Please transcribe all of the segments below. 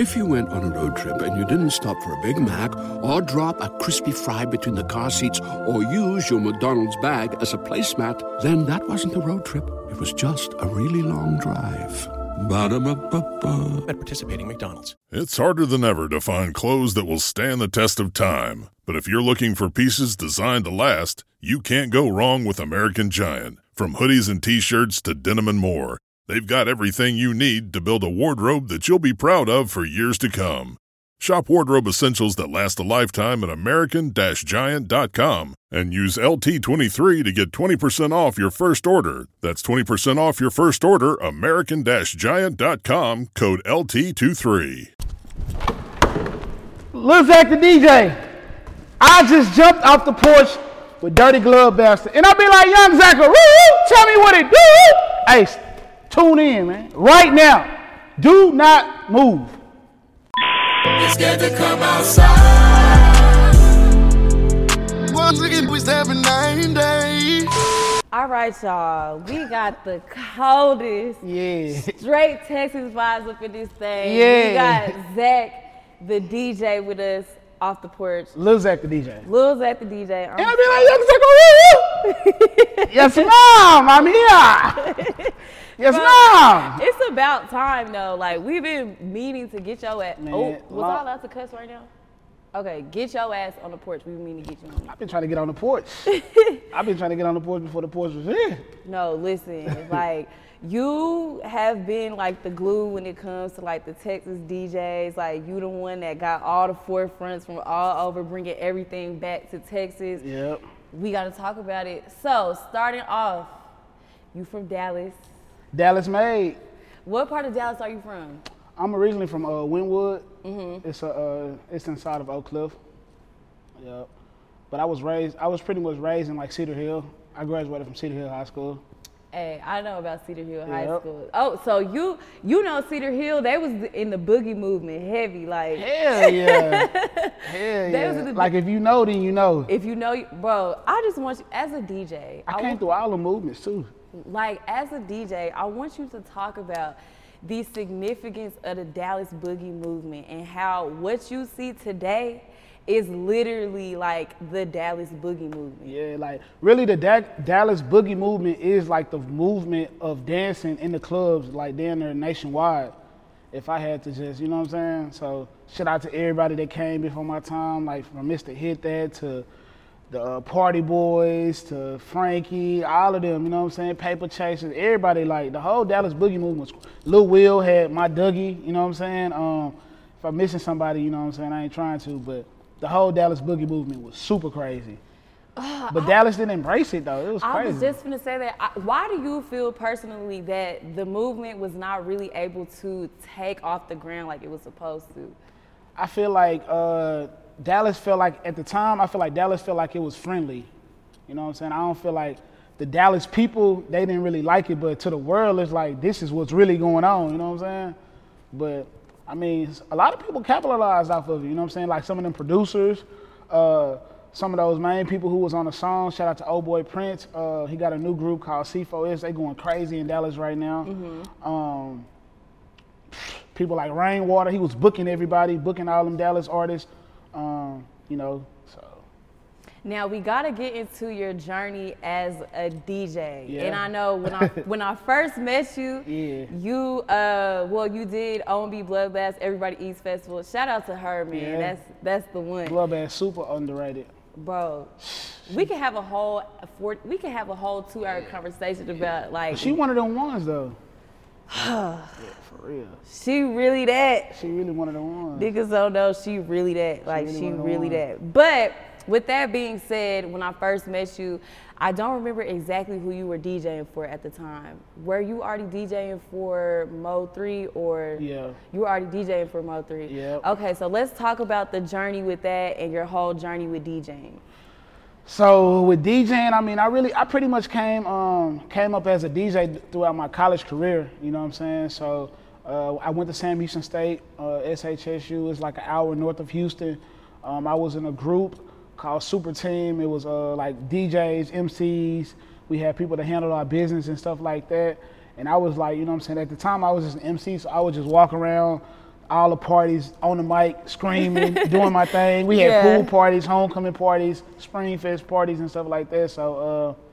If you went on a road trip and you didn't stop for a Big Mac or drop a crispy fry between the car seats or use your McDonald's bag as a placemat, then that wasn't a road trip. It was just a really long drive. Ba-da-ba-ba-ba. At participating McDonald's. It's harder than ever to find clothes that will stand the test of time. But if you're looking for pieces designed to last, you can't go wrong with American Giant. From hoodies and t shirts to denim and more, they've got everything you need to build a wardrobe that you'll be proud of for years to come. Shop wardrobe essentials that last a lifetime at American Giant.com and use LT23 to get 20% off your first order. That's 20% off your first order, American Giant.com, code LT23. Lil the DJ. I just jumped off the porch with Dirty Glove Bastard. And I'll be like, Young Zac, woo, woo, tell me what it do. Hey, tune in, man. Right now. Do not move. It's scared to come outside. Once again, we seven nine days. All right, y'all. We got the coldest, Yeah. straight Texas vibes up in this thing. Yeah. We got Zac, the DJ, with us off the porch. Lil Zac the DJ. Lil Zac, the DJ. Um, and I be like, Young Zac, woo, woo. yes, ma'am. I'm here. Yes, ma'am. It's about time though. Like we've been meaning to get your ass. Man, oh, was my- I allowed to cuss right now? Okay, get your ass on the porch. We mean to get you on. I've been trying to get on the porch. I've been trying to get on the porch before the porch was here. No, listen, like you have been like the glue when it comes to like the Texas DJs. Like you the one that got all the forefronts from all over, bringing everything back to Texas. Yep. We got to talk about it. So starting off, you from Dallas. Dallas made. What part of Dallas are you from? I'm originally from uh, Winwood. It's a, uh, it's inside of Oak Cliff. Yep. But I was raised. I was pretty much raised in like Cedar Hill. I graduated from Cedar Hill High School. Hey, I know about Cedar Hill High Yep. School. Oh, so you you know Cedar Hill? They was in the boogie movement heavy. Like Hell yeah. Hell yeah. the- Like if you know, then you know. if you know, bro, I just want you as a DJ. I came want- through all the movements too. like as a DJ, I want you to talk about the significance of the Dallas boogie movement and how what you see today is literally like the Dallas boogie movement. Yeah, like really, the da- Dallas boogie movement is like the movement of dancing in the clubs, like down there nationwide. If I had to just, you know what I'm saying? So shout out to everybody that came before my time, like from Mr. Hit That to the uh, Party Boys to Frankie, all of them, you know what I'm saying? Paper Chasers, everybody, like the whole Dallas boogie movement. Lil Will had my Dougie, you know what I'm saying? Um, if I'm missing somebody, you know what I'm saying? I ain't trying to, but the whole Dallas boogie movement was super crazy. But Dallas didn't embrace it though. It was crazy. I was just gonna say that. I, why do you feel personally that the movement was not really able to take off the ground like it was supposed to? I feel like uh, Dallas felt like at the time. I feel like Dallas felt like it was friendly. You know what I'm saying? I don't feel like the Dallas people they didn't really like it, but to the world it's like this is what's really going on. You know what I'm saying? But I mean, a lot of people capitalized off of it. You know what I'm saying? Like some of them producers. Uh, some of those main people who was on the song, shout out to Old Boy Prince. Uh, he got a new group called C4S. They going crazy in Dallas right now. Um, people like Rainwater, he was booking everybody, booking all them Dallas artists. Um, you know, Now we gotta get into your journey as a DJ. Yeah. And I know when I when I first met you, Yeah. you uh well you did OMB Bloodbath Everybody Eats Festival. Shout out to her, man. Yeah. That's that's the one. Bloodbath super underrated. Bro, we can have a whole four, we can have a whole two hour conversation about like She one of them ones though. yeah, for real. she really that. She really one of them ones. Niggas don't know she really that. Like really she the really ones. that. But with that being said, when I first met you, I don't remember exactly who you were DJing for at the time. Were you already DJing for Mo3 or Yeah. you were already DJing for Mo3? Yep. Okay, so let's talk about the journey with that and your whole journey with DJing. So with DJing, I mean, I really, I pretty much came, um, came up as a DJ throughout my college career. You know what I'm saying? So uh, I went to Sam Houston State, uh, SHSU. It's like an hour north of Houston. Um, I was in a group called Super Team. It was uh, like DJs, MCs. We had people to handle our business and stuff like that. And I was like, you know what I'm saying? At the time, I was just an MC, so I would just walk around. all the parties on the mic, screaming, doing my thing. We had Yeah. pool parties, homecoming parties, spring fest parties, and stuff like that. So, uh,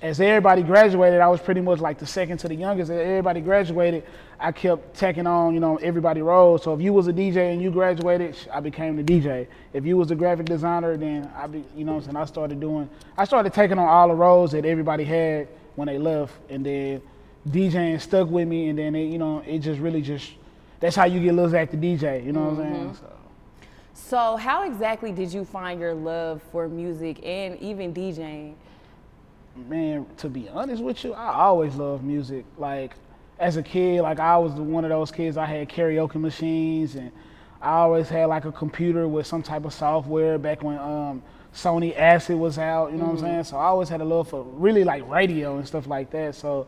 as everybody graduated, I was pretty much like the second to the youngest. As everybody graduated, I kept taking on, you know, everybody roles. So if you was a DJ and you graduated, I became the DJ. If you was a graphic designer, then I be, you know, what I'm saying I started doing, I started taking on all the roles that everybody had when they left, and then DJing stuck with me, and then it, you know, it just really just, that's how you get Lil Zac the DJ. You know what I'm saying? Mm-hmm. So. So, how exactly did you find your love for music and even DJing? Man, to be honest with you, I always loved music. Like as a kid, like I was one of those kids. I had karaoke machines, and I always had like a computer with some type of software. Back when um, Sony Acid was out, you know what I'm saying. So I always had a love for really like radio and stuff like that. So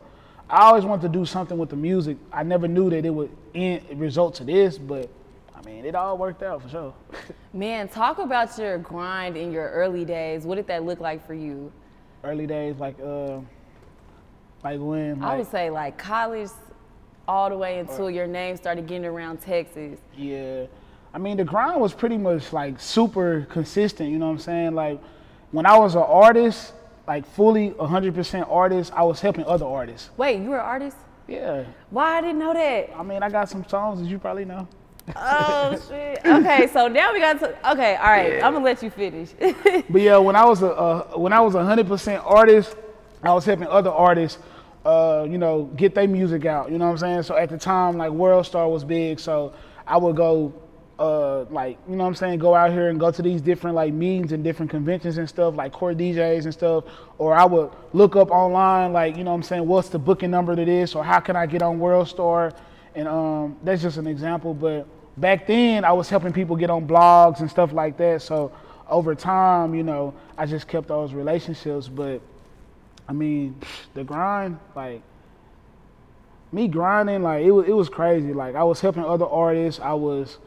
I always wanted to do something with the music. I never knew that it would end, result to this, but I mean, it all worked out for sure. Man, talk about your grind in your early days. What did that look like for you? Early days, like uh, like when I would say like college all the way until your name started getting around Texas. Yeah. I mean, the grind was pretty much like super consistent, you know what I'm saying? Like, when I was an artist, like fully 100% artist, I was helping other artists. Wait, you were an artist? Yeah. Why I didn't know that? I mean, I got some songs that you probably know. Oh shit. Okay, so now we got to. Okay, all right. I'm gonna let you finish. But yeah, when I was a uh, when I was a 100% artist, I was helping other artists, uh, you know, get their music out. You know what I'm saying? So at the time, like World Star was big, so I would go, uh, like you know what I'm saying, go out here and go to these different like meetings and different conventions and stuff, like core DJs and stuff. Or I would look up online, like you know what I'm saying, what's the booking number to this, or how can I get on World Star, and um, that's just an example. But back then, I was helping people get on blogs and stuff like that. So over time, you know, I just kept those relationships. But I mean, the grind, like me grinding, like it was it was crazy. Like I was helping other artists. I was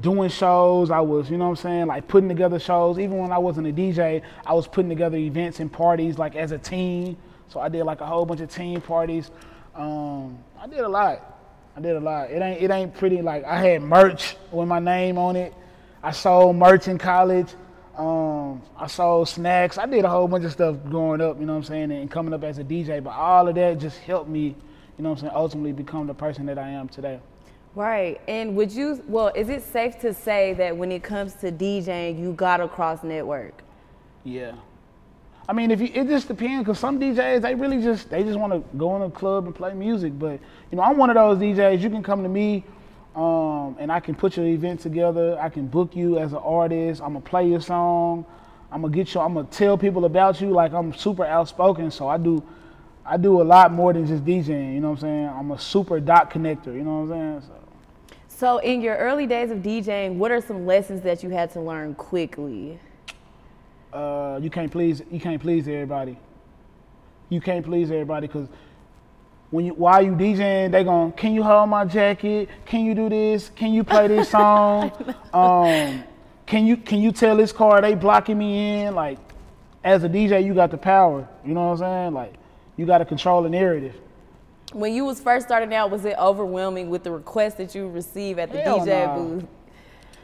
doing shows. I was, you know what I'm saying, like putting together shows. Even when I wasn't a DJ, I was putting together events and parties like as a team. So I did like a whole bunch of team parties. Um, I did a lot. I did a lot. It ain't it ain't pretty like I had merch with my name on it. I sold merch in college. Um, I sold snacks. I did a whole bunch of stuff growing up, you know what I'm saying, and coming up as a DJ. But all of that just helped me, you know what I'm saying, ultimately become the person that I am today. right. And would you? Well, is it safe to say that when it comes to DJing, you got to cross network? Yeah. I mean, if you, it just depends, cause some DJs they really just they just want to go in a club and play music. But you know, I'm one of those DJs. You can come to me, um, and I can put your event together. I can book you as an artist. I'm gonna play your song. I'm gonna get you. I'm gonna tell people about you. Like I'm super outspoken, so I do, I do a lot more than just DJing. You know what I'm saying? I'm a super dot connector. You know what I'm saying? So. So, in your early days of DJing, what are some lessons that you had to learn quickly? Uh, you can't please you can't please everybody. You can't please everybody because when you while you DJing, they gon' can you hold my jacket? Can you do this? Can you play this song? um, can you can you tell this car they blocking me in? Like as a DJ, you got the power. You know what I'm saying? Like you got to control the narrative. When you was first starting out, was it overwhelming with the requests that you receive at the Hell DJ nah. booth?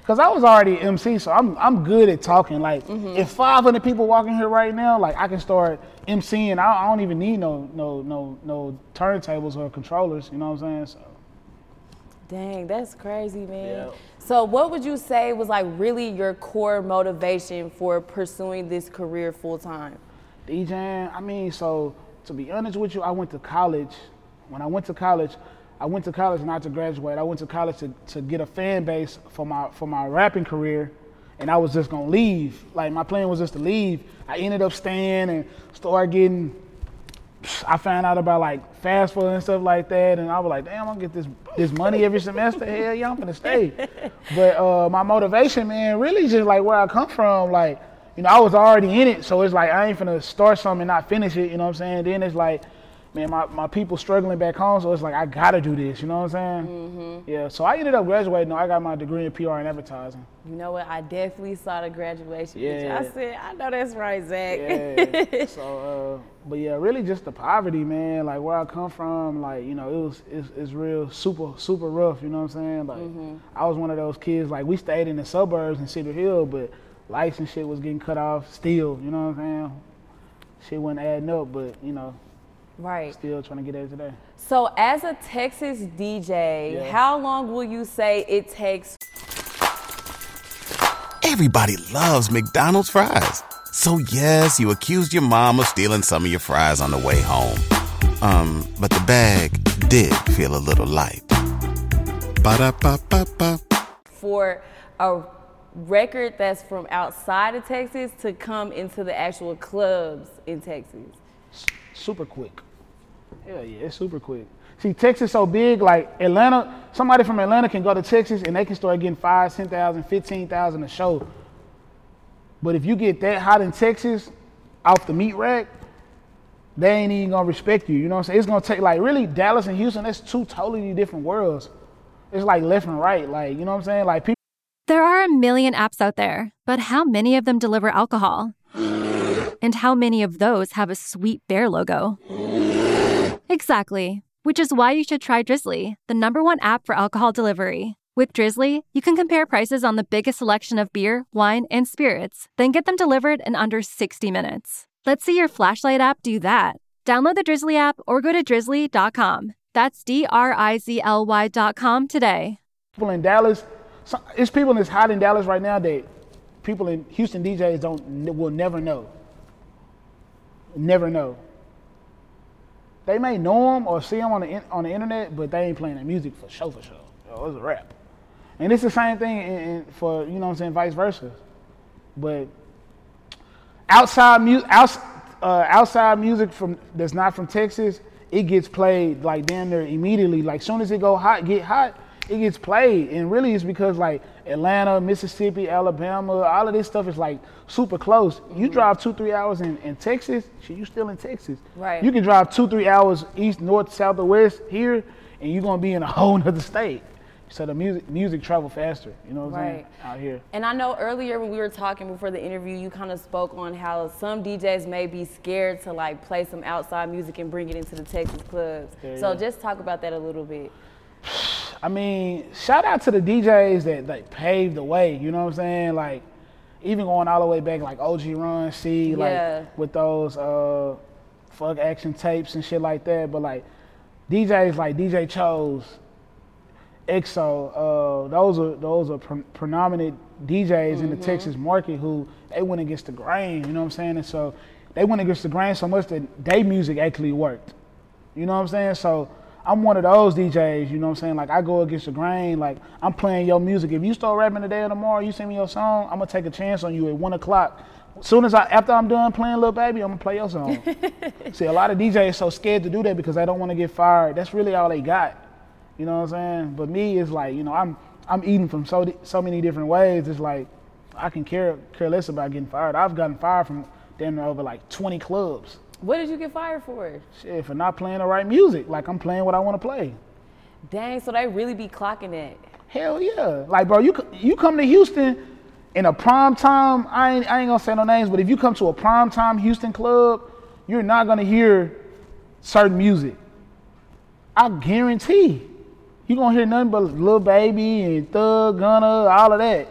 Cause I was already MC, so I'm I'm good at talking. Like mm-hmm. if 500 people walking here right now, like I can start MCing. I, I don't even need no no no no turntables or controllers. You know what I'm saying? So Dang, that's crazy, man. Yeah. So, what would you say was like really your core motivation for pursuing this career full time? DJing. I mean, so to be honest with you, I went to college. When I went to college, I went to college not to graduate. I went to college to, to get a fan base for my for my rapping career, and I was just gonna leave. Like my plan was just to leave. I ended up staying and started getting. I found out about like fast food and stuff like that, and I was like, damn, I'm gonna get this this money every semester. Hell yeah, I'm gonna stay. But uh, my motivation, man, really just like where I come from. Like, you know, I was already in it, so it's like I ain't finna start something and not finish it. You know what I'm saying? Then it's like, man, my, my people struggling back home, so it's like I gotta do this. You know what I'm saying? Mm-hmm. Yeah. So I ended up graduating. I got my degree in PR and advertising. You know what? I definitely saw the graduation Yeah. picture. I said, I know that's right, Zac. Yeah. so, uh, but yeah, really just the poverty, man. Like where I come from, like you know, it was it's, it's real super super rough. You know what I'm saying? Like Mm-hmm. I was one of those kids. Like we stayed in the suburbs in Cedar Hill, but lights and shit was getting cut off still. You know what I'm saying? Shit wasn't adding up, but you know, right. still trying to get there today. So, as a Texas DJ, Yeah. how long will you say it takes Everybody loves McDonald's fries. So yes, you accused your mom of stealing some of your fries on the way home. Um, but the bag did feel a little light. Ba-da-ba-ba-ba. for a record that's from outside of Texas to come into the actual clubs in Texas? super quick. Hell yeah, it's super quick. See, Texas so big, like Atlanta, somebody from Atlanta can go to Texas and they can start getting five, 10,000, 15,000 a show. But if you get that hot in Texas off the meat rack, they ain't even gonna respect you. You know what I'm saying? It's gonna take like really Dallas and Houston, that's two totally different worlds. It's like left and right. Like, you know what I'm saying? Like people There are a million apps out there, but how many of them deliver alcohol? And how many of those have a sweet bear logo? Exactly, which is why you should try Drizzly, the number one app for alcohol delivery. With Drizzly, you can compare prices on the biggest selection of beer, wine, and spirits, then get them delivered in under 60 minutes. Let's see your flashlight app do that. Download the Drizzly app or go to drizzly.com. That's D R I Z L Y.com today. people in Dallas, it's people that's hot in Dallas right now that people in Houston DJs don't will never know. Never know. They may know them or see them on the in- on the internet, but they ain't playing their music for show for show. Oh, it's a rap, and it's the same thing in, in, for you know what I'm saying, vice versa. But outside music, outs, uh, outside music from that's not from Texas, it gets played like damn near immediately. Like soon as it go hot, get hot, it gets played. And really, it's because like Atlanta, Mississippi, Alabama, all of this stuff is like super close. You mm-hmm. drive two, three hours in, in Texas, shit, you still in Texas. Right. You can drive two, three hours east, north, south, or west here, and you're gonna be in a whole nother state. So the music music travel faster. You know what I'm saying? Right. Out here. And I know earlier when we were talking before the interview, you kind of spoke on how some DJs may be scared to like play some outside music and bring it into the Texas clubs. Yeah, so yeah. just talk about that a little bit. I mean, shout out to the DJs that like paved the way. You know what I'm saying? Like, even going all the way back, like OG Ron C, Yeah. like with those uh, fuck action tapes and shit like that. But like DJs like DJ Chose, EXO, uh, those are those are pre- predominant DJs in the Texas market who they went against the grain. You know what I'm saying? And so they went against the grain so much that their music actually worked. You know what I'm saying? So I'm one of those DJs, you know what I'm saying? Like I go against the grain, like I'm playing your music. If you start rapping today or tomorrow, you send me your song, I'm gonna take a chance on you at one o'clock. As soon as I after I'm done playing Lil Baby, I'm gonna play your song. See, a lot of DJs are so scared to do that because they don't want to get fired. That's really all they got. You know what I'm saying? But me it's like, you know, I'm I'm eating from so so many different ways. It's like I can care care less about getting fired. I've gotten fired from damn near over like 20 clubs. What did you get fired for? Shit, for not playing the right music. Like I'm playing what I want to play. Dang, so they really be clocking it. Hell yeah. Like bro, you you come to Houston in a prime time. I ain't I ain't gonna say no names, but if you come to a prime time Houston club, you're not gonna hear certain music. I guarantee. You gonna hear nothing but Lil Baby and Thug Gunna, all of that.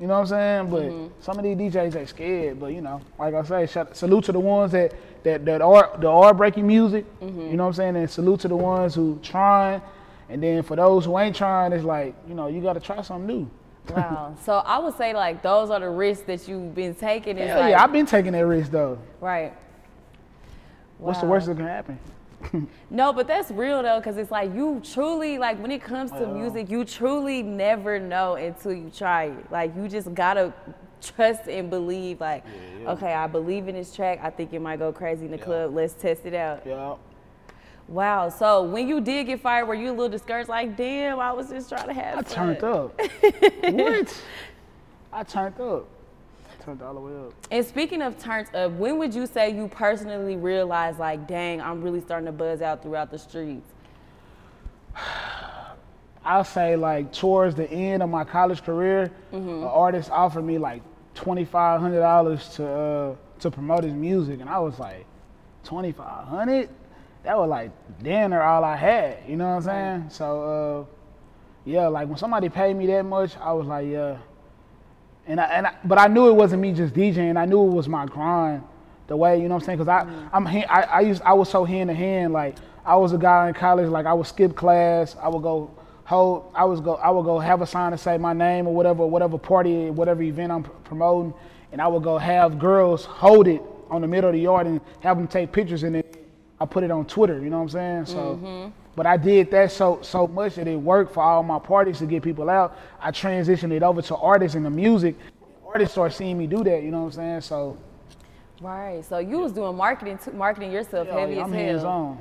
You know what I'm saying? But mm-hmm. some of these DJs they scared. But you know, like I say, shout, salute to the ones that that that are the are breaking music. Mm-hmm. You know what I'm saying? And salute to the ones who trying. And then for those who ain't trying, it's like you know you got to try something new. Wow. so I would say like those are the risks that you've been taking. Hell like, yeah, I've been taking that risk though. right. What's the worst that can happen? No, but that's real though, because it's like you truly like when it comes to music, you truly never know until you try it. Like you just gotta trust and believe. Like, okay, I believe in this track. I think it might go crazy in the club. Let's test it out. Yeah. Wow. So when you did get fired, were you a little discouraged? Like, damn, I was just trying to have I fun. turned up. what? I turned up. turned all the way up. And speaking of turns up, when would you say you personally realized, like, dang, I'm really starting to buzz out throughout the streets? I'll say like towards the end of my college career, an artist offered me like twenty five hundred dollars to uh, to promote his music, and I was like, twenty five hundred? That was like damn near all I had. You know what I'm saying? So uh, yeah, like when somebody paid me that much, I was like, yeah. And I, and I, but I knew it wasn't me just DJing. I knew it was my grind, the way you know what I'm saying. Cause I I'm I, I used I was so hand to hand. Like I was a guy in college. Like I would skip class. I would go hold. I was go. I would go have a sign to say my name or whatever whatever party whatever event I'm promoting, and I would go have girls hold it on the middle of the yard and have them take pictures and it. I put it on Twitter. You know what I'm saying? So. Mm-hmm. But I did that so so much that it worked for all my parties to get people out. I transitioned it over to artists and the music. Artists start seeing me do that. You know what I'm saying? So Right. So you was doing marketing, marketing yourself yeah, oh heavy I'm as hands hell. on.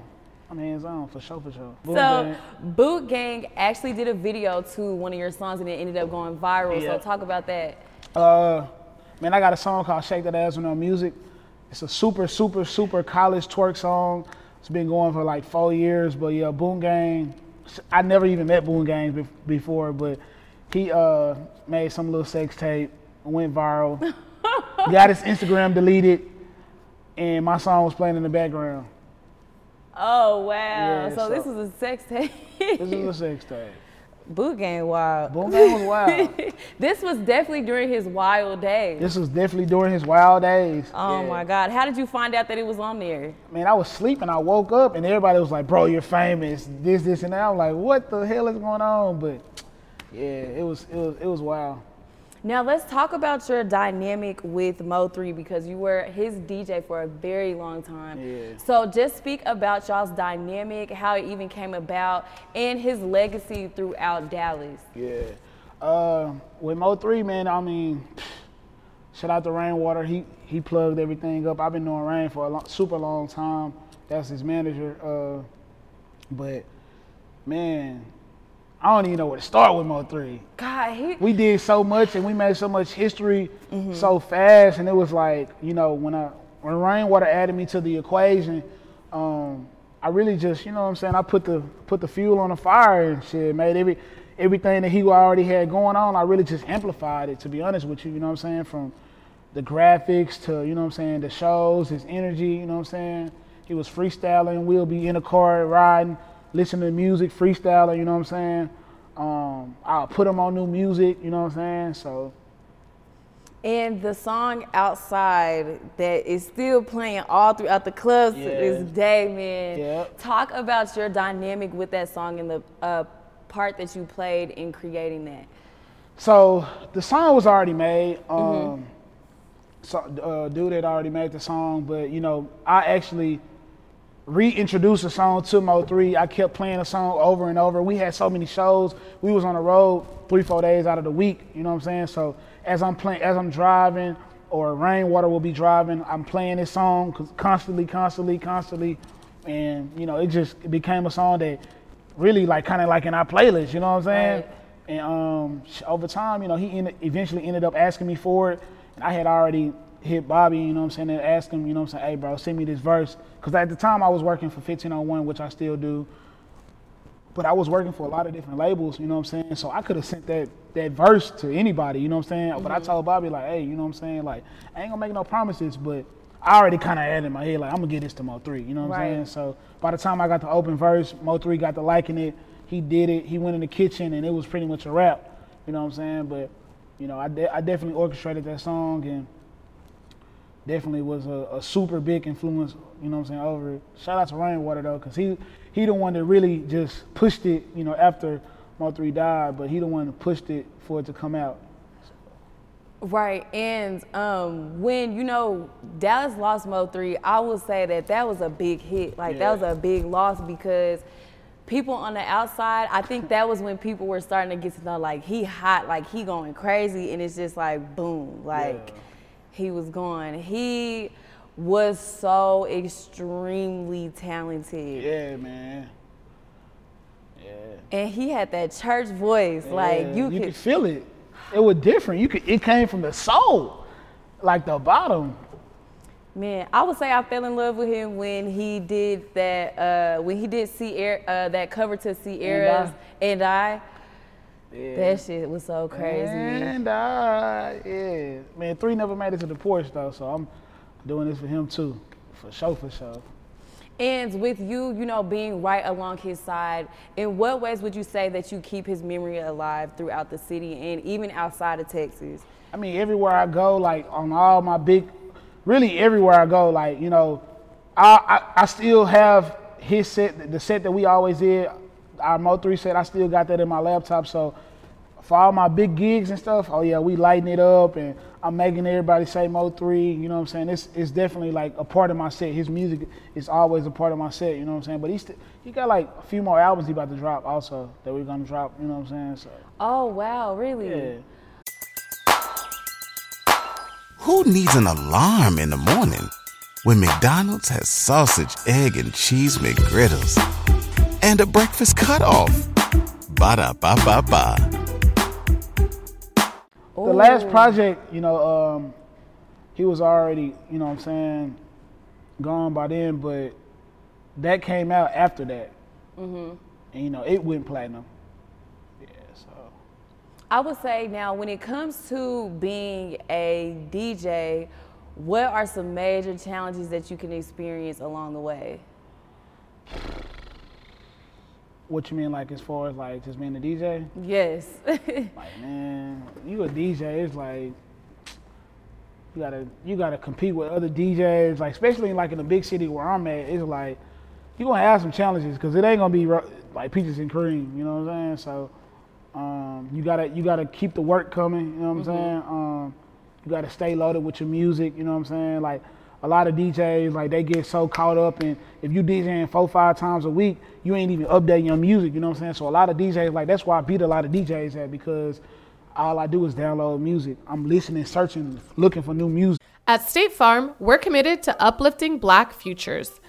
I'm hands on for sure for sure. Boom, So bang. Boot Gang actually did a video to one of your songs and it ended up going viral. Yeah. So talk about that. Uh, man, I got a song called "Shake That Ass with No Music." It's a super, super, super college twerk song. It's been going for like four years, but yeah, Boom Gang. I never even met Boom Gang bef- before, but he uh, made some little sex tape, went viral, got his Instagram deleted, and my song was playing in the background. Oh wow. Yeah, so, this so- was a sex tape. This is a sex tape. Boot Gang wild. Boom Gang was wild. this was definitely during his wild days. This was definitely during his wild days. oh Yeah. my God. How did you find out that it was on there? man, I was sleeping. I woke up and everybody was like, "Bro, you're famous." This, this, and that. I'm like, "What the hell is going on?" But yeah, it was, it was, it was wild. Now let's talk about your dynamic with Mo3 because you were his DJ for a very long time. Yeah. So just speak about y'all's dynamic, how it even came about, and his legacy throughout Dallas. Yeah. Uh, with Mo three, man. I mean, shout out to Rainwater. He he plugged everything up. I've been doing Rain for a long, super long time. That's his manager. Uh, but man, I don't even know where to start with Mo three. God, he we did so much and we made so much history so fast and it was like you know when i when rainwater added me to the equation um, i really just you know what i'm saying i put the put the fuel on the fire and shit made every everything that he already had going on i really just amplified it to be honest with you you know what i'm saying? From the graphics to you know what i'm saying the shows his energy you know what i'm saying? He was freestyling we'll be in a car riding listening to music freestyling you know what i'm saying um, I'll put them on new music, you know what I'm saying? So and the song outside that is still playing all throughout the clubs to this day, man. Yep. Talk about your dynamic with that song and the uh, part that you played in creating that. So the song was already made. Um, so uh, dude had already made the song, but you know, I actually reintroduced a song to Mo three. I kept playing a song over and over. We had so many shows. We was on the road three, four days out of the week. You know what I'm saying? So as I'm playing, as I'm driving, or Rainwater will be driving, I'm playing this song constantly, constantly, constantly, and you know, it just it became a song that really like kind of like in our playlist. You know what I'm saying? Right. And um, over time, you know, he ended, eventually ended up asking me for it. And I had already hit Bobby, you know what I'm saying, and ask him, you know what I'm saying, hey, bro, send me this verse. Because at the time I was working for 1501, which I still do. But I was working for a lot of different labels, you know what I'm saying? So I could have sent that, that verse to anybody, you know what I'm saying? But I mm-hmm. told Bobby, like, hey, you know what I'm saying? Like, I ain't gonna make no promises, but I already kind of had in my head, like, I'm gonna get this to Mo3, you know what Right. I'm saying? So by the time I got the open verse, Mo3 got to liking it. He did it. He went in the kitchen, and it was pretty much a wrap. You know what I'm saying? But you know, I, de- I definitely orchestrated that song, and definitely was a, a super big influence. You know what I'm saying? Over it. Shout out to Rainwater though, cause he he the one that really just pushed it. You know, after Mo three died, but he the one that pushed it for it to come out. Right, and um, when you know Dallas lost Mo three, I will say that that was a big hit. Like that was a big loss because people on the outside, I think that was when people were starting to get to know like he hot, like he going crazy, and it's just like boom, like Yeah. He was gone. He was so extremely talented, Yeah, man. Yeah. and he had that church voice. Like you, you could could feel it. It was different. You could. It came from the soul. like the bottom. Man, I would say I fell in love with him when he did that. Uh, when he did Sierra, uh, that cover to Sierra's and I. That shit was so crazy. And I, yeah, man, three never made it to the porch though, so I'm doing this for him too, for sure, for sure. And with you, you know, being right along his side, in what ways would you say that you keep his memory alive throughout the city and even outside of Texas? I mean, everywhere I go, like on all my big, really everywhere I go, like you know, I I, I still have his set, the set that we always did, our Mo three set. I still got that in my laptop. So for all my big gigs and stuff, oh yeah, we lighting it up and I'm making everybody say Mo three. You know what I'm saying? It's it's definitely like a part of my set. His music is always a part of my set. You know what I'm saying? But he's st- he got like a few more albums he about to drop also that we're gonna drop. You know what I'm saying? So Oh wow, really? yeah. Who needs an alarm in the morning when McDonald's has sausage, egg, and cheese McGriddles and a breakfast cutoff? Ba da ba ba ba. the last project, you know, um, he was already, you know what I'm saying, gone by then, but that came out after that. Mm-hmm. And, you know, it went platinum. Yeah, so. I would say now, when it comes to being a DJ, what are some major challenges that you can experience along the way? What you mean, like, as far as, like, just being a DJ? Yes. Like, man, you a DJ, it's like, you gotta, you gotta compete with other DJs, like, especially, like, in the big city where I'm at, it's like, you gonna have some challenges, because it ain't gonna be, like, peaches and cream, you know what I'm saying? So, um, you gotta, you gotta keep the work coming, you know what I'm saying? Um, you gotta stay loaded with your music, you know what I'm saying? Like, a lot of DJs, like, they get so caught up in, if you DJing four, five times a week, you ain't even updating your music, you know what I'm saying? So a lot of DJs, like, that's why I beat a lot of DJs at, because all I do is download music. I'm listening, searching, looking for new music. At State Farm, we're committed to uplifting Black futures.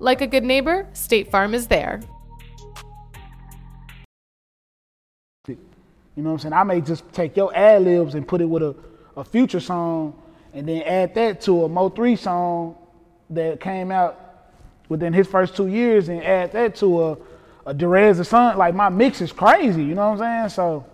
Like a good neighbor, State Farm is there. You know what I'm saying? I may just take your ad libs and put it with a, a future song and then add that to a Mo3 song that came out within his first two years and add that to a, a Derez or something. Like my mix is crazy, you know what I'm saying? So,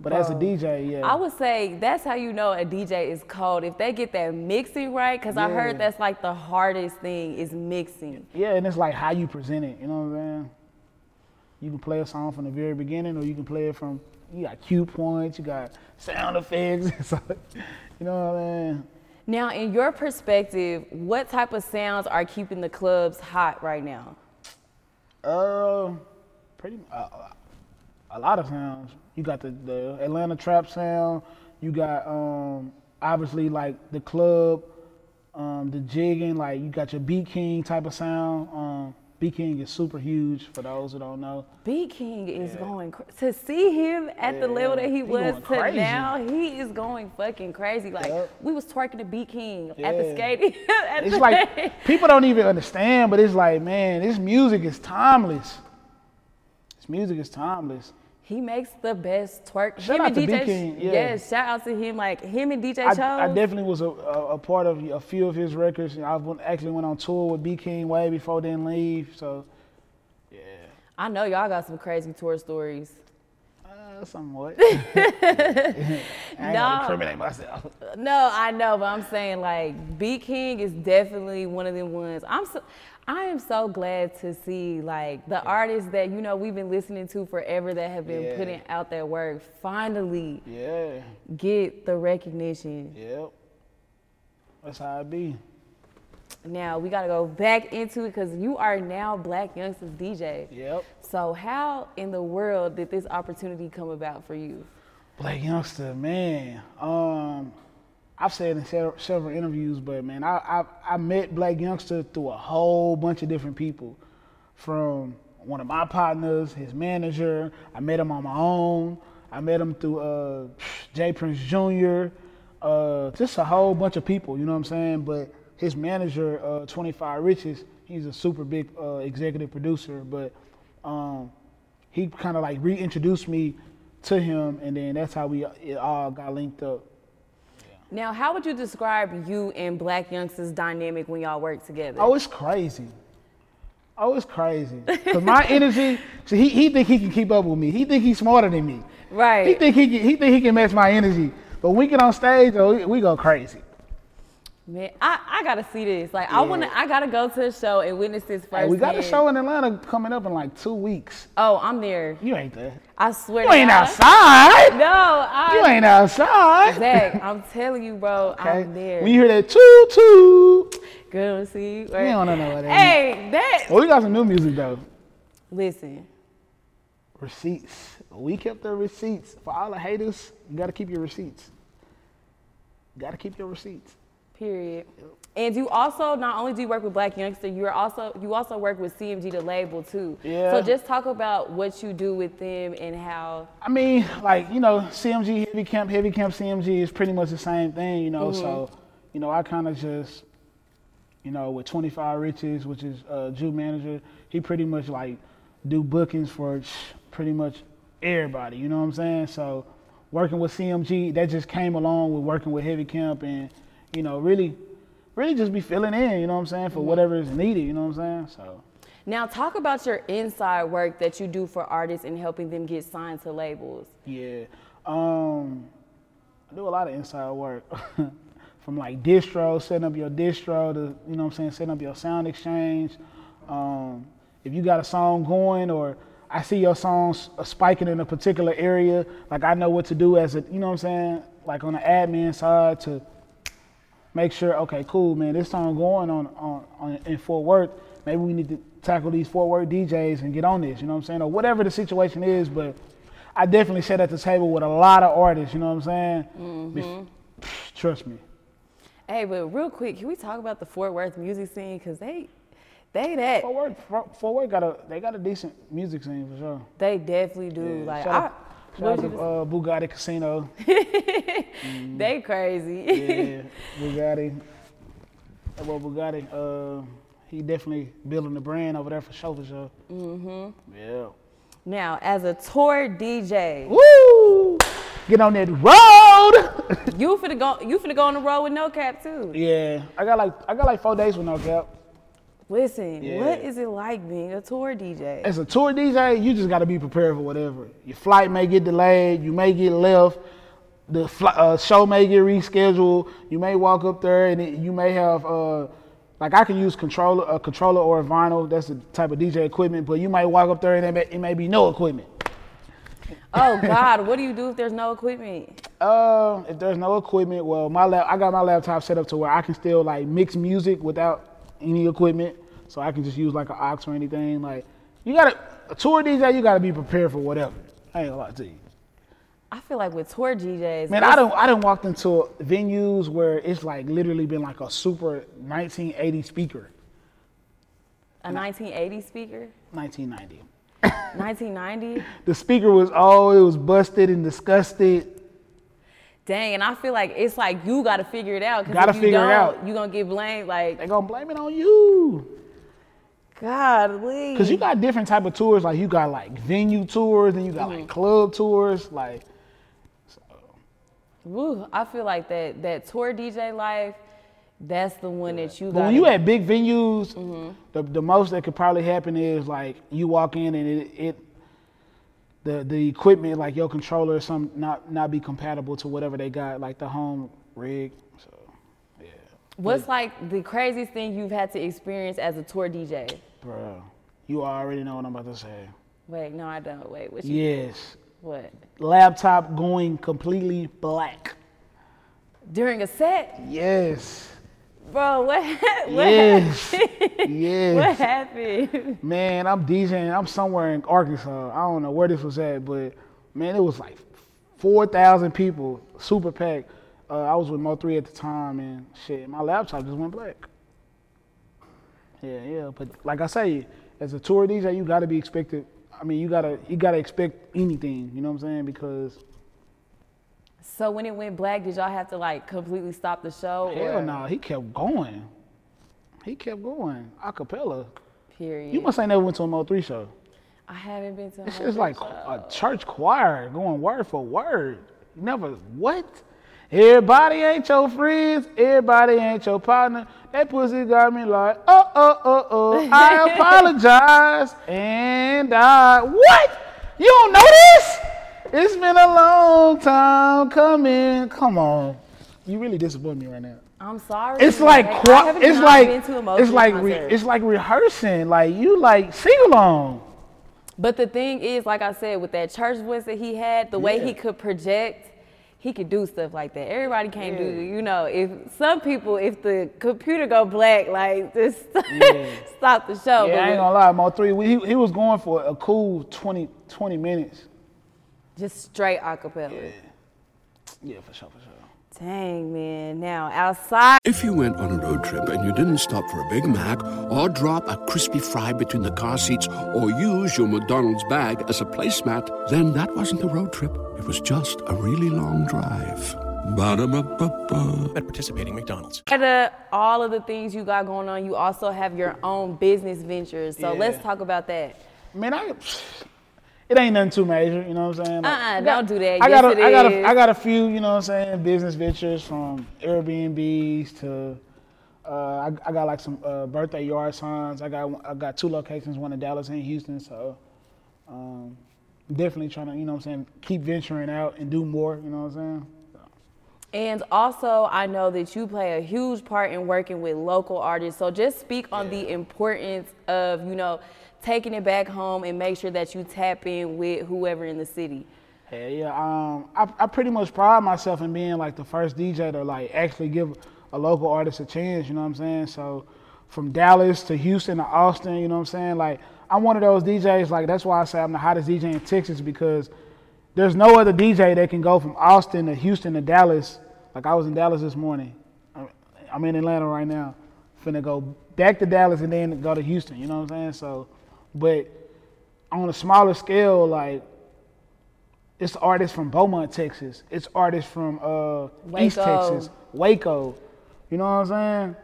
but as a DJ, yeah. I would say that's how you know a DJ is cold if they get that mixing right. Because I heard that's like the hardest thing is mixing. Yeah, and it's like how you present it. You know what I'm saying? You can play a song from the very beginning, or you can play it from. You got cue points, you got sound effects. you know what I mean? Now, in your perspective, what type of sounds are keeping the clubs hot right now? Uh, pretty uh, a lot of sounds. You got the, the Atlanta trap sound. You got um obviously like the club, um the jigging. Like you got your BeatKing type of sound. Um, BeatKing is super huge for those who don't know. BeatKing is going cra- to see him at the level that he, He was to crazy. now. He is going fucking crazy. Like Yup. we was twerking to BeatKing at the skating. at It's the- like people don't even understand, but it's like man, this music is timeless. This music is timeless. He makes the best twerk. Shout him out and to DJ. BeatKing, yeah. Yes, shout out to him. Like him and DJ I, Chose. I definitely was a, a, a part of a few of his records. I went, actually went on tour with BeatKing way before then leave. So, yeah, I know y'all got some crazy tour stories. uh, somewhat. I No. incriminate myself. No, I know, but I'm saying like BeatKing is definitely one of them ones. I'm so I am so glad to see like the artists that you know we've been listening to forever that have been Yeah. putting out their work finally Yeah, get the recognition. yep. That's how it be. Now we gotta go back into it because you are now Blac Youngsta's DJ. Yep. So how in the world did this opportunity come about for you? Blac Youngsta, man. Um, I've said in several, interviews, but man, I, I I met Blac Youngsta through a whole bunch of different people, from one of my partners, his manager. I met him on my own. I met him through uh, Jay Prince Jr. Uh, just a whole bunch of people. You know what I'm saying? But his manager, uh, 25 Riches, he's a super big uh, executive producer. But um, he kind of like reintroduced me to him, and then that's how we it all got linked up. Now, how would you describe you and Blac Youngsta's dynamic when y'all work together? Oh, it's crazy. Oh, it's crazy. Cause my energy, so he, he think he can keep up with me. He think he's smarter than me. right. He think he can, he think he can match my energy. But when we get on stage, oh, we, we go crazy. Man, I, I gotta see this. Like, I wanna, I gotta go to a show and witness this first. Hey, we got a show in Atlanta coming up in like two weeks. Oh, I'm there. You ain't there. I swear. You to ain't God. outside. No, I. You ain't outside. Zac, I'm telling you, bro, Okay. I'm there. When you hear that toot toot, Good to see you. you don't know what that. Hey, that. Well, we got some new music though. Listen, Receipts. We kept the receipts. For all the haters, you gotta keep your receipts. You gotta keep your receipts. Period. And you also not only do you work with Blac Youngsta, you're also you also work with CMG the label too. Yeah. So just talk about what you do with them and how. I mean, like, you know, CMG, Heavy Camp, Heavy Camp CMG is pretty much the same thing, you know. So, you know, I kind of just, you know, with 25 Riches, which is uh, Jew manager, he pretty much like do bookings for pretty much everybody, you know what I'm saying? So, working with CMG, that just came along with working with Heavy Camp and, you know, really, really just be filling in, you know what I'm saying, for whatever is needed, you know what I'm saying? So, Now talk about your inside work that you do for artists and helping them get signed to labels. Yeah. Um, I do a lot of inside work. From like distro, setting up your distro to, you know what I'm saying, setting up your sound exchange. Um, if you got a song going or I see your songs spiking in a particular area, like I know what to do as a, you know what I'm saying, like on the admin side to make sure, okay, cool, man, this song going on, on, on in Fort Worth. Maybe we need to tackle these Fort Worth DJs and get on this, you know what I'm saying, or whatever the situation is. But I definitely sat at the table with a lot of artists, you know what I'm saying? Bef- mm-hmm. Trust me. Hey, but real quick, can we talk about the Fort Worth music scene? Cause they, they that Fort Worth, Fort- Fort Worth got a they got a decent music scene for sure. they definitely do. Yeah, Like shout I, out, shout out to uh, Bugatti Casino. they crazy. yeah, Bugatti. Boy Bugatti, uh, he definitely building the brand over there for sure, for sure. Mm-hmm. Yeah. now, as a tour DJ, Woo! Get on that road. you finna go, you finna go on the road with NoCap too. yeah, I got like I got like four days with NoCap. Listen, Yeah. what is it like being a tour DJ? As a tour DJ, you just got to be prepared for whatever. Your flight may get delayed, you may get left, the uh, show may get rescheduled. You may walk up there and it, you may have uh, like I can use controller, a controller or a vinyl. That's the type of DJ equipment. But you might walk up there and it may, it may be no equipment. oh God, what do you do if there's no equipment? Uh, if there's no equipment, well, my lap, I got my laptop set up to where I can still like mix music without any equipment, so I can just use like an aux or anything. Like, you gotta a tour DJ, you gotta be prepared for whatever. I ain't gonna lie to you, I feel like with tour DJs, man. I don't, I don't walked into venues where it's like literally been like a super 1980 speaker, a 1980 speaker, 1990. 1990. The speaker was oh, it was busted and disgusted. Dang, and I feel like it's like you got to figure it out. 'cause Gotta if you figure it don't, out. You gonna get blamed. Like They gonna blame it on you. God, please. Cause you got different type of tours. Like you got like venue tours, and you got Mm-hmm. like club tours. Like Woo, I feel like that that tour DJ life. That's the one that you But got. when you at big venues, Mm-hmm. the, the most that could probably happen is like you walk in and it, it the the equipment like your controller or some not not be compatible to whatever they got like the home rig. So yeah, What's like the craziest thing you've had to experience as a tour DJ? bro, you already know what I'm about to say. Wait, no, I don't. Wait, what? You, Yes, What? laptop going completely black. During a set, Yes, bro. What? What yes, happened? yes. What happened? Man, I'm DJing. I'm somewhere in Arkansas. I don't know where this was at, but man, it was like 4,000 people, super packed. uh, I was with Mo three at the time, and shit, my laptop just went black. Yeah, yeah, but like I say, as a tour DJ, you gotta be expected. I mean, you gotta you gotta expect anything. You know what I'm saying? Because So when it went black, did y'all have to like completely stop the show? hell or- no, he kept going. He kept going a cappella. Period. You must ain't never went to a Mo three show. I haven't been to. a This Mo is three like show. a church choir going word for word. You never what? Everybody ain't your friends. Everybody ain't your partner. That pussy got me like, oh, oh, oh, oh. I apologize. And I, what? You don't know this? It's been a long time coming. Come on. You really disappoint me right now. I'm sorry. It's like, I qua- haven't it's like, it's like, re- it's like rehearsing. Like you like sing along. But the thing is, like I said, with that church voice that he had, the way he could project, he could do stuff like that. Everybody can't do, you know, if some people, if the computer go black, like just stop the show. Yeah, I ain't gonna lie, Mo3. He, he was going for a cool 20, 20 minutes. Just straight acapella. Yeah, for sure, for sure. Dang, man. Now, outside, If you went on a road trip and you didn't stop for a Big Mac or drop a crispy fry between the car seats or use your McDonald's bag as a placemat, then that wasn't a road trip. It was just a really long drive. Ba-da-ba-ba-ba. At participating McDonald's. of all of the things you got going on, you also have your own business ventures. So Yeah. let's talk about that. Man, I it ain't nothing too major, you know what I'm saying? Like, Uh-uh, I don't do that. I got, Yes, a, it I got a, I got a few, you know what I'm saying, business ventures from Airbnbs to uh, I, I got like some uh, birthday yard signs. I got I got two locations, one in Dallas and Houston. So um, definitely trying to, you know what I'm saying, keep venturing out and do more, you know what I'm saying? And also, I know that you play a huge part in working with local artists. So just speak on the importance of, you know, taking it back home and make sure that you tap in with whoever in the city. Yeah, yeah. Um, I, I pretty much pride myself in being like the first DJ to like actually give a local artist a chance. You know what I'm saying? So from Dallas to Houston to Austin, you know what I'm saying? Like I'm one of those DJs. Like that's why I say I'm the hottest DJ in Texas because there's no other DJ that can go from Austin to Houston to Dallas. Like I was in Dallas this morning. I'm in Atlanta right now. Finna go back to Dallas and then go to Houston. You know what I'm saying? So, but on a smaller scale, like it's artists from Beaumont, Texas. It's artists from uh, East Texas, Waco. You know what I'm saying?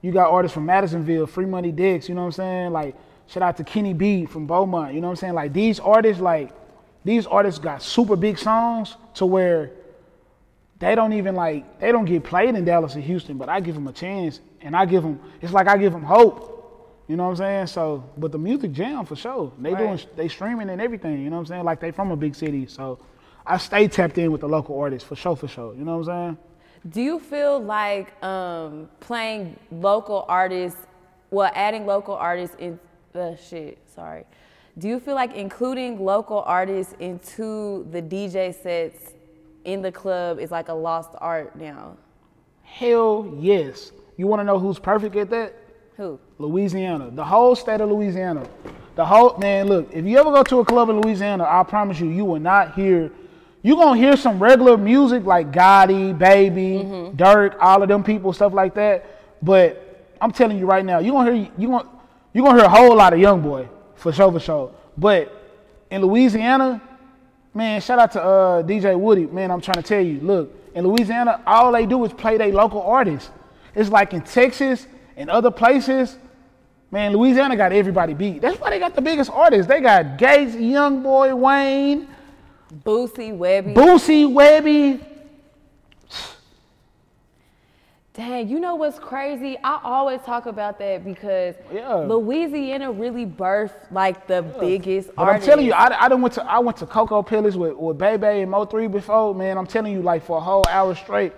You got artists from Madisonville, Free Money Dicks. You know what I'm saying? Like shout out to Kenny B from Beaumont. You know what I'm saying? Like these artists, like these artists got super big songs to where they don't even like they don't get played in Dallas or Houston, but I give them a chance and I give them. It's like I give them hope. You know what I'm saying? So, but the music jam for sure. They doing they streaming and everything. You know what I'm saying? Like they from a big city, so I stay tapped in with the local artists for sure, for sure. You know what I'm saying? Do you feel like um, playing local artists, well, adding local artists in the shit, sorry. Do you feel like including local artists into the DJ sets in the club is like a lost art now? Hell yes. You want to know who's perfect at that? Who? Louisiana. The whole state of Louisiana. The whole man, look, if you ever go to a club in Louisiana, I promise you, you will not hear you're gonna hear some regular music like Gotti, Baby, Dirk, all of them people, stuff like that. But I'm telling you right now, you're gonna hear you gonna you gonna hear a whole lot of YoungBoy for sure, for sure. But in Louisiana, man, shout out to uh, DJ Woody. Man, I'm trying to tell you, look, in Louisiana, all they do is play their local artists. It's like in Texas and other places, man, Louisiana got everybody beat. That's why they got the biggest artists. They got Gates, YoungBoy, Wayne, Boosie, Webbie. Boosie, Webbie. Dang, you know what's crazy? I always talk about that because Yeah. Louisiana really birthed like the biggest But I'm telling you, I, I done went to I went to Coco Pillars with, with Bebe and Mo3 before, man. I'm telling you, like for a whole hour straight,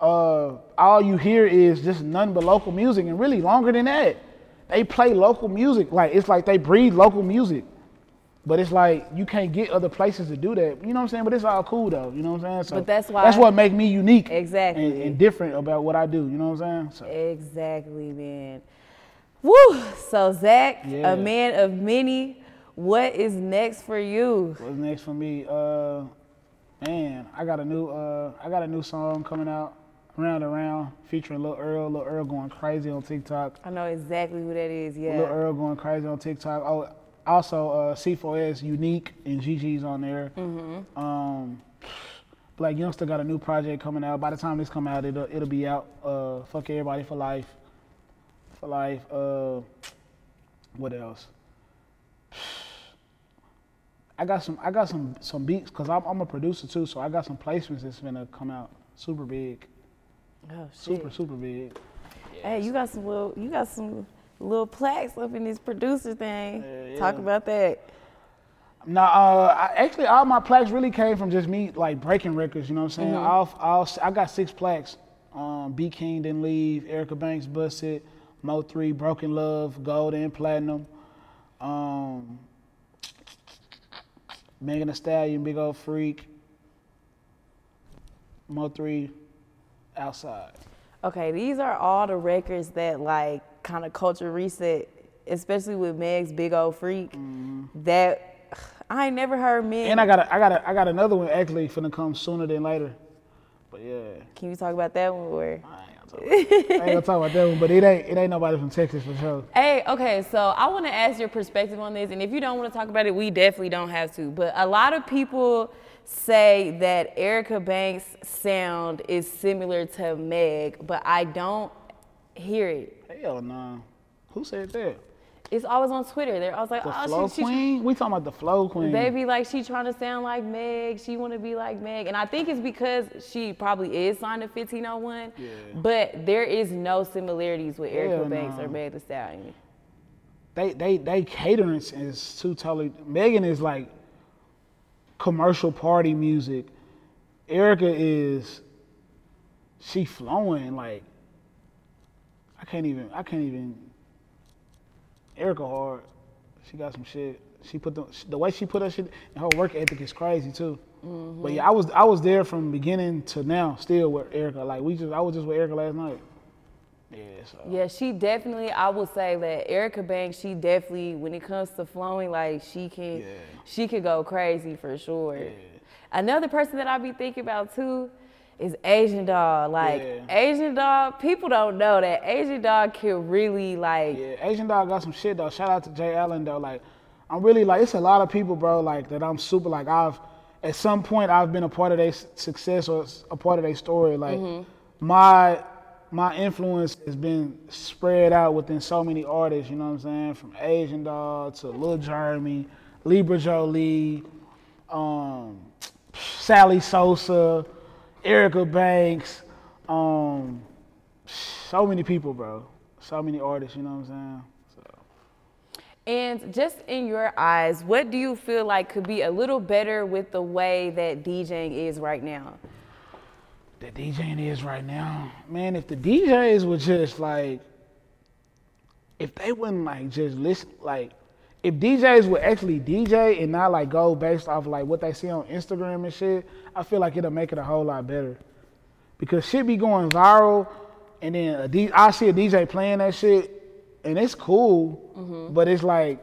uh, all you hear is just none but local music, and really longer than that, they play local music. Like it's like they breathe local music, but it's like you can't get other places to do that. You know what I'm saying? But it's all cool though. You know what I'm saying? So But that's why- that's what make me unique, Exactly. and, and different about what I do. You know what I'm saying? So Exactly, man. Woo! So Zac, Yeah. a man of many, what is next for you? what's next for me? Uh, Man, I got a new uh I got a new song coming out, Round and Round, featuring Lil Earl. Lil Earl going crazy on TikTok. I know exactly who that is. Yeah. Lil Earl going crazy on TikTok. Oh, also uh, C4S Unique and GG's on there. Mm-hmm. Um, Blac Youngsta got a new project coming out. By the time this come out, it'll it'll be out. Uh, fuck everybody for life. For life. Uh, what else? I got some I got some some beats because I'm, I'm a producer too, so I got some placements that's gonna come out super big, Oh shit. super super big. Hey, you got some little, you got some little plaques up in this producer thing. Yeah, Talk about that. No, uh, I, actually, all my plaques really came from just me like breaking records. You know what I'm saying? Mhm. All, all, I got six plaques. Um, BeatKing didn't leave. Erica Banks busted. Mo3 Broken Love Gold and Platinum. Um, Megan Thee Stallion Big Old Freak. Mo3 Outside. Okay, these are all the records that like kind of culture reset, especially with Meg's Big Old Freak. Mm-hmm. That I ain't never heard Meg. And I got a, I got a, I got another one actually finna come sooner than later. But yeah. Can you talk about that one? Or? I ain't gonna talk about that one, but it ain't it ain't nobody from Texas for sure. Hey, okay, so I want to ask your perspective on this, and if you don't want to talk about it, we definitely don't have to. But a lot of people say that Erica Banks' sound is similar to Meg, but I don't hear it. Hell no. Who said that? It's always on Twitter. They're always like, The "Oh, flow she, she, queen? We talking about the flow queen. Baby, like she trying to sound like Meg. She want to be like Meg, and I think it's because she probably is signed to 1501. Yeah. But there is no similarities with Erica Hell Banks or Meg Thee Stallion. They they they catering is too totally. Megan is like commercial party music. Erica is she flowing like I can't even I can't even. Erica hard. She got some shit. She put the the way she put her shit and her work ethic is crazy too. But mm-hmm. yeah, I was I was there from beginning to now, still with Erica. Like we just I was just with Erica last night. Yeah, so Yeah, she definitely. I would say that Erica Banks, she definitely, when it comes to flowing, like she can, she could go crazy for sure. Another person that I be thinking about too is Asian Doll. Like Yeah. Asian Doll, people don't know that Asian Doll can really like. Yeah, Asian Doll got some shit though. Shout out to Jay Allen though. Like, I'm really like, it's a lot of people, bro. Like that. I'm super like I've at some point I've been a part of their success or a part of their story. Like mm-hmm. my my influence has been spread out within so many artists. You know what I'm saying? From Asian Doll to Lil Jeremy, Libra Jolie, um, Sally Sosa, Erica Banks. Um, so many people, bro. So many artists, you know what I'm saying? So. And just in your eyes, what do you feel like could be a little better with the way that DJing is right now? That DJing is right now. Man, if the DJs were just like, if they wouldn't like just listen, like, if DJs would actually DJ and not like go based off like what they see on Instagram and shit, I feel like it'll make it a whole lot better. Because shit be going viral, and then a D- I see a DJ playing that shit, and it's cool, mm-hmm. but it's like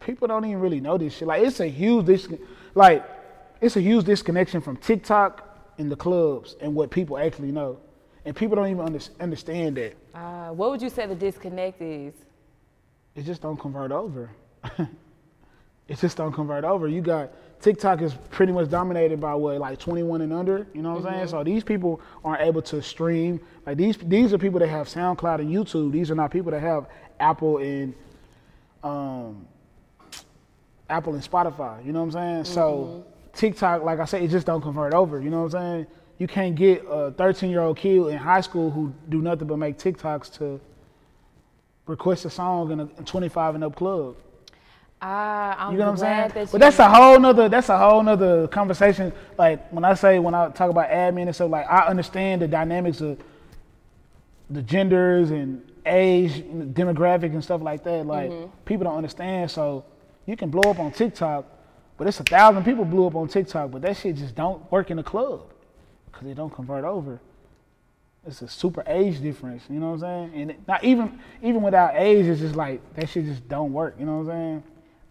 people don't even really know this shit. Like it's a huge dis- like it's a huge disconnection from TikTok and the clubs and what people actually know, and people don't even under- understand that. Uh, what would you say the disconnect is? It just don't convert over. it just don't convert over. You got TikTok is pretty much dominated by what like 21 and under. You know what I'm saying? So these people aren't able to stream. Like these these are people that have SoundCloud and YouTube. These are not people that have Apple and um, Apple and Spotify. You know what I'm saying? So TikTok, like I said, it just don't convert over. You know what I'm saying? You can't get a 13 year old kid in high school who do nothing but make TikToks to request a song in a 25 and up club. Ah, I'm You know what I'm saying? that But that's a whole nother that's a whole nother conversation. Like when I say when I talk about admin and stuff, like I understand the dynamics of the genders and age, demographic and stuff like that. Like Mhm. people don't understand. So you can blow up on TikTok, but it's a thousand people blew up on TikTok, but that shit just don't work in the club because it don't convert over. It's a super age difference, you know what I'm saying? And not even even without age, it's just like that shit just don't work. You know what I'm saying?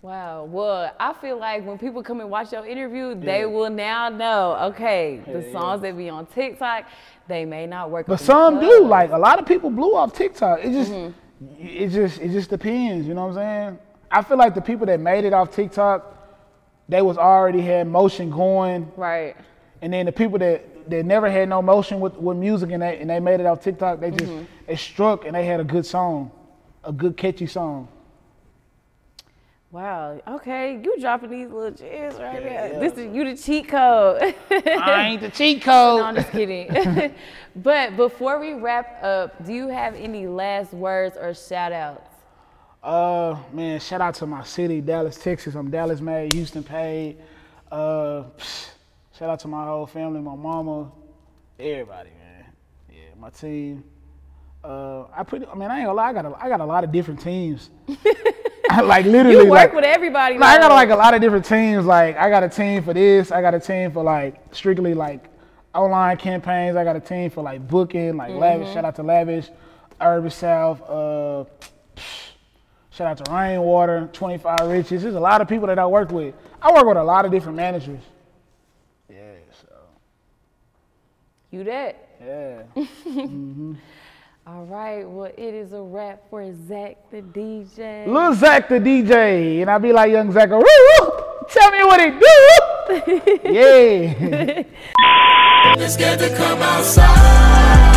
Wow. Well, I feel like when people come and watch your interview, they will now know, okay, the songs that be on TikTok, they may not work. But up in the some do. Like a lot of people blew off TikTok. It just, Mm-hmm. it just, it just depends. You know what I'm saying? I feel like the people that made it off TikTok, they was already had motion going, Right. and then the people that that never had no motion with, with music and they and they made it off TikTok, they just Mm-hmm. they struck and they had a good song, a good catchy song. Wow. Okay, you dropping these little gems right here. This is you the cheat code. I ain't the cheat code. no, I'm just kidding. but before we wrap up, do you have any last words or shout outs? Uh, man, shout out to my city, Dallas, Texas. I'm Dallas made, Houston paid. Uh, psh, shout out to my whole family, my mama, everybody, man. Yeah, my team. Uh, I pretty, I mean, I ain't gonna lie, I got a, I got a lot of different teams. like literally, You work like, with everybody. no, I got like a lot of different teams. Like I got a team for this. I got a team for like strictly like online campaigns. I got a team for like booking, like Mm-hmm. Lavish. Shout out to Lavish, Urban South. Uh, shout out to Rainwater, 25 Riches. There's a lot of people that I work with. I work with a lot of different managers. Yeah, so You that. yeah. Mm-hmm. All right. Well, it is a wrap for Zac the DJ. Lil Zac the DJ, and I be like Young Zac, woo, woo, tell me what he do. yeah. It's scared to come outside.